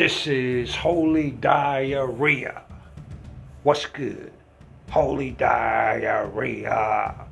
This is Holy Diarrhea. What's good? Holy Diarrhea.